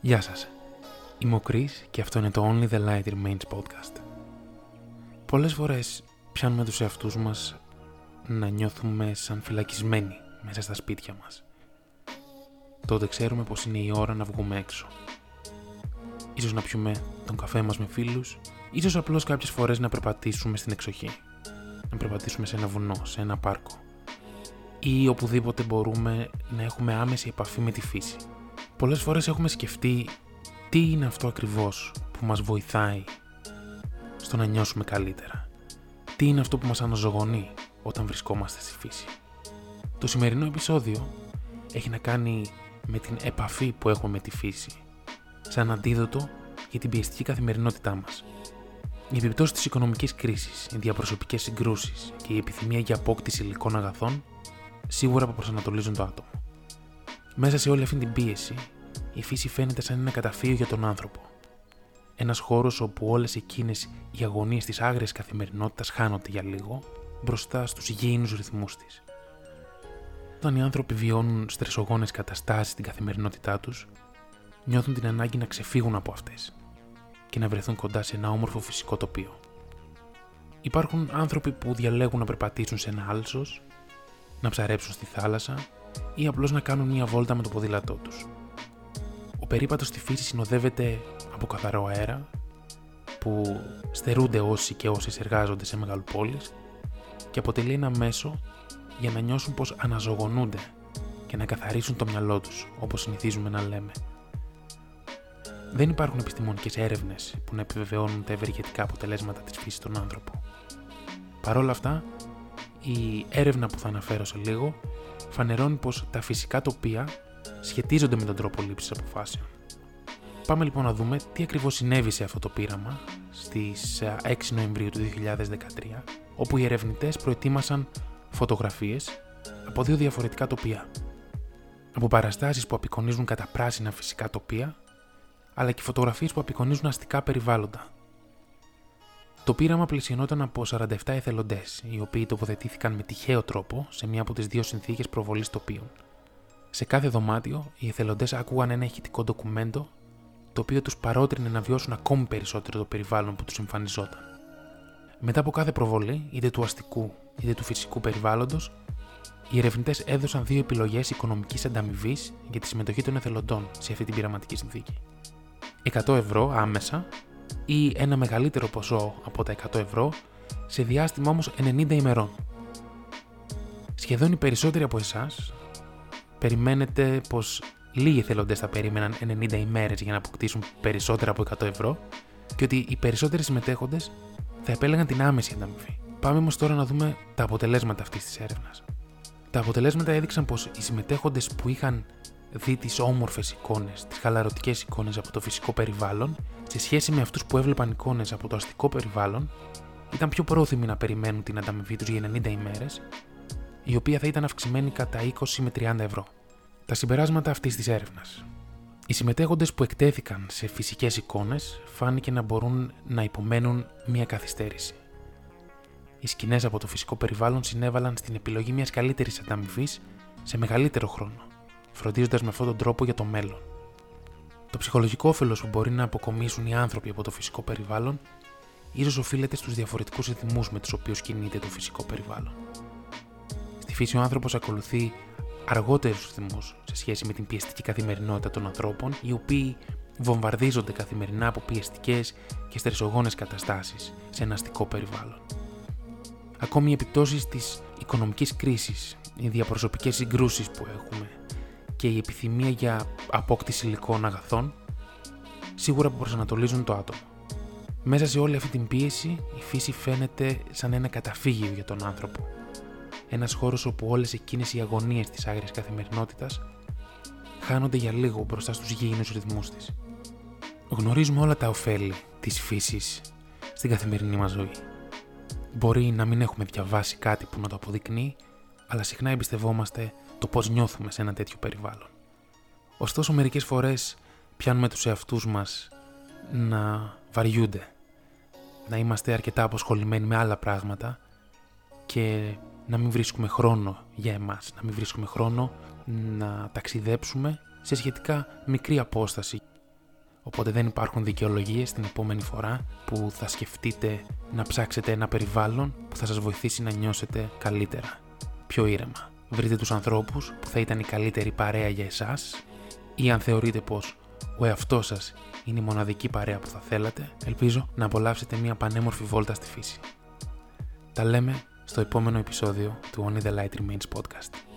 Γεια σας. Είμαι ο Chris και αυτό είναι το Only the Light Remains podcast. Πολλές φορές πιάνουμε τους εαυτούς μας να νιώθουμε σαν φυλακισμένοι μέσα στα σπίτια μας. Τότε ξέρουμε πως είναι η ώρα να βγούμε έξω. Ίσως να πιούμε τον καφέ μας με φίλους, ίσως απλώς κάποιες φορές να περπατήσουμε στην εξοχή. Να περπατήσουμε σε ένα βουνό, σε ένα πάρκο. Ή οπουδήποτε μπορούμε να έχουμε άμεση επαφή με τη φύση. Πολλές φορές έχουμε σκεφτεί τι είναι αυτό ακριβώς που μας βοηθάει στο να νιώσουμε καλύτερα. Τι είναι αυτό που μας αναζωογονεί όταν βρισκόμαστε στη φύση. Το σημερινό επεισόδιο έχει να κάνει με την επαφή που έχουμε με τη φύση, σαν αντίδοτο για την πιεστική καθημερινότητά μας. Η επιπτώση της οικονομικής κρίσης, οι διαπροσωπικές συγκρούσεις και η επιθυμία για απόκτηση υλικών αγαθών σίγουρα προσανατολίζουν το άτομο. Μέσα σε όλη αυτή την πίεση, η φύση φαίνεται σαν ένα καταφύγιο για τον άνθρωπο. Ένας χώρος όπου όλες εκείνες οι αγωνίες της άγριας καθημερινότητας χάνονται για λίγο μπροστά στους υγιεινού ρυθμούς της. Όταν οι άνθρωποι βιώνουν στρεσογόνες καταστάσεις στην καθημερινότητά τους, νιώθουν την ανάγκη να ξεφύγουν από αυτές και να βρεθούν κοντά σε ένα όμορφο φυσικό τοπίο. Υπάρχουν άνθρωποι που διαλέγουν να περπατήσουν σε ένα άλσος, να ψαρέψουν στη θάλασσα ή απλώς να κάνουν μια βόλτα με το ποδήλατό τους. Ο περίπατος στη φύση συνοδεύεται από καθαρό αέρα που στερούνται όσοι και όσοι εργάζονται σε μεγαλοπόλεις και αποτελεί ένα μέσο για να νιώσουν πως αναζωογονούνται και να καθαρίσουν το μυαλό τους, όπως συνηθίζουμε να λέμε. Δεν υπάρχουν επιστημονικές έρευνες που να επιβεβαιώνουν τα ευεργετικά αποτελέσματα της φύσης στον άνθρωπο. Παρ' όλα αυτά, η έρευνα που θα αναφέρω σε λίγο φανερώνει πως τα φυσικά τοπία σχετίζονται με τον τρόπο λήψης αποφάσεων. Πάμε λοιπόν να δούμε τι ακριβώς συνέβη σε αυτό το πείραμα στις 6 Νοεμβρίου του 2013, όπου οι ερευνητές προετοίμασαν φωτογραφίες από δύο διαφορετικά τοπία. Από παραστάσεις που απεικονίζουν κατά πράσινα φυσικά τοπία, αλλά και φωτογραφίες που απεικονίζουν αστικά περιβάλλοντα. Το πείραμα πλησιωνόταν από 47 εθελοντές, οι οποίοι τοποθετήθηκαν με τυχαίο τρόπο σε μία από τις δύο συνθήκες προβολής τοπίων. Σε κάθε δωμάτιο, οι εθελοντές άκουγαν ένα ηχητικό ντοκουμέντο, το οποίο τους παρότρινε να βιώσουν ακόμη περισσότερο το περιβάλλον που τους εμφανιζόταν. Μετά από κάθε προβολή, είτε του αστικού είτε του φυσικού περιβάλλοντος, οι ερευνητές έδωσαν δύο επιλογές οικονομικής ανταμοιβής για τη συμμετοχή των εθελοντών σε αυτή την πειραματική συνθήκη. 100 ευρώ άμεσα ή ένα μεγαλύτερο ποσό από τα 100 ευρώ σε διάστημα όμως 90 ημερών. Σχεδόν οι περισσότεροι από εσάς περιμένετε πως λίγοι εθελοντέ θα περίμεναν 90 ημέρες για να αποκτήσουν περισσότερα από 100 ευρώ και ότι οι περισσότεροι συμμετέχοντες θα επέλεγαν την άμεση ανταμοιβή. Πάμε όμως τώρα να δούμε τα αποτελέσματα αυτής της έρευνας. Τα αποτελέσματα έδειξαν πως οι συμμετέχοντες που είχαν δει τις όμορφες εικόνες, τις χαλαρωτικές εικόνες από το φυσικό περιβάλλον, σε σχέση με αυτούς που έβλεπαν εικόνες από το αστικό περιβάλλον, ήταν πιο πρόθυμοι να περιμένουν την ανταμοιβή τους για 90 ημέρες, η οποία θα ήταν αυξημένη κατά 20 με 30 ευρώ. Τα συμπεράσματα αυτής της έρευνας. Οι συμμετέχοντες που εκτέθηκαν σε φυσικές εικόνες φάνηκε να μπορούν να υπομένουν μια καθυστέρηση. Οι σκηνές από το φυσικό περιβάλλον συνέβαλαν στην επιλογή μιας καλύτερης ανταμοιβής σε μεγαλύτερο χρόνο, φροντίζοντας με αυτόν τον τρόπο για το μέλλον. Το ψυχολογικό όφελος που μπορεί να αποκομίσουν οι άνθρωποι από το φυσικό περιβάλλον ίσως οφείλεται στους διαφορετικούς ρυθμούς με τους οποίους κινείται το φυσικό περιβάλλον. Στη φύση ο άνθρωπος ακολουθεί αργότερους ρυθμούς σε σχέση με την πιεστική καθημερινότητα των ανθρώπων, οι οποίοι βομβαρδίζονται καθημερινά από πιεστικές και στρεσογόνες καταστάσεις σε ένα αστικό περιβάλλον. Ακόμη οι επιπτώσεις της οικονομικής κρίσης, οι διαπροσωπικές συγκρούσεις που έχουμε και η επιθυμία για απόκτηση υλικών αγαθών σίγουρα που προσανατολίζουν το άτομο. Μέσα σε όλη αυτή την πίεση, η φύση φαίνεται σαν ένα καταφύγιο για τον άνθρωπο. Ένας χώρος όπου όλες εκείνες οι αγωνίες της άγριας καθημερινότητας χάνονται για λίγο μπροστά στους γήινους ρυθμούς της. Γνωρίζουμε όλα τα ωφέλη της φύσης στην καθημερινή μας ζωή. Μπορεί να μην έχουμε διαβάσει κάτι που να το αποδεικνύει, αλλά συχνά εμπιστευόμαστε το πώς νιώθουμε σε ένα τέτοιο περιβάλλον. Ωστόσο, μερικές φορές πιάνουμε τους εαυτούς μας να βαριούνται, να είμαστε αρκετά αποσχολημένοι με άλλα πράγματα και να μην βρίσκουμε χρόνο για εμάς, να μην βρίσκουμε χρόνο να ταξιδέψουμε σε σχετικά μικρή απόσταση Οπότε δεν υπάρχουν δικαιολογίες την επόμενη φορά που θα σκεφτείτε να ψάξετε ένα περιβάλλον που θα σας βοηθήσει να νιώσετε καλύτερα, πιο ήρεμα. Βρείτε τους ανθρώπους που θα ήταν η καλύτερη παρέα για εσάς ή αν θεωρείτε πως ο εαυτός σας είναι η μοναδική παρέα που θα θέλατε, ελπίζω να απολαύσετε μια πανέμορφη βόλτα στη φύση. Τα λέμε στο επόμενο επεισόδιο του Only the Light Remains podcast.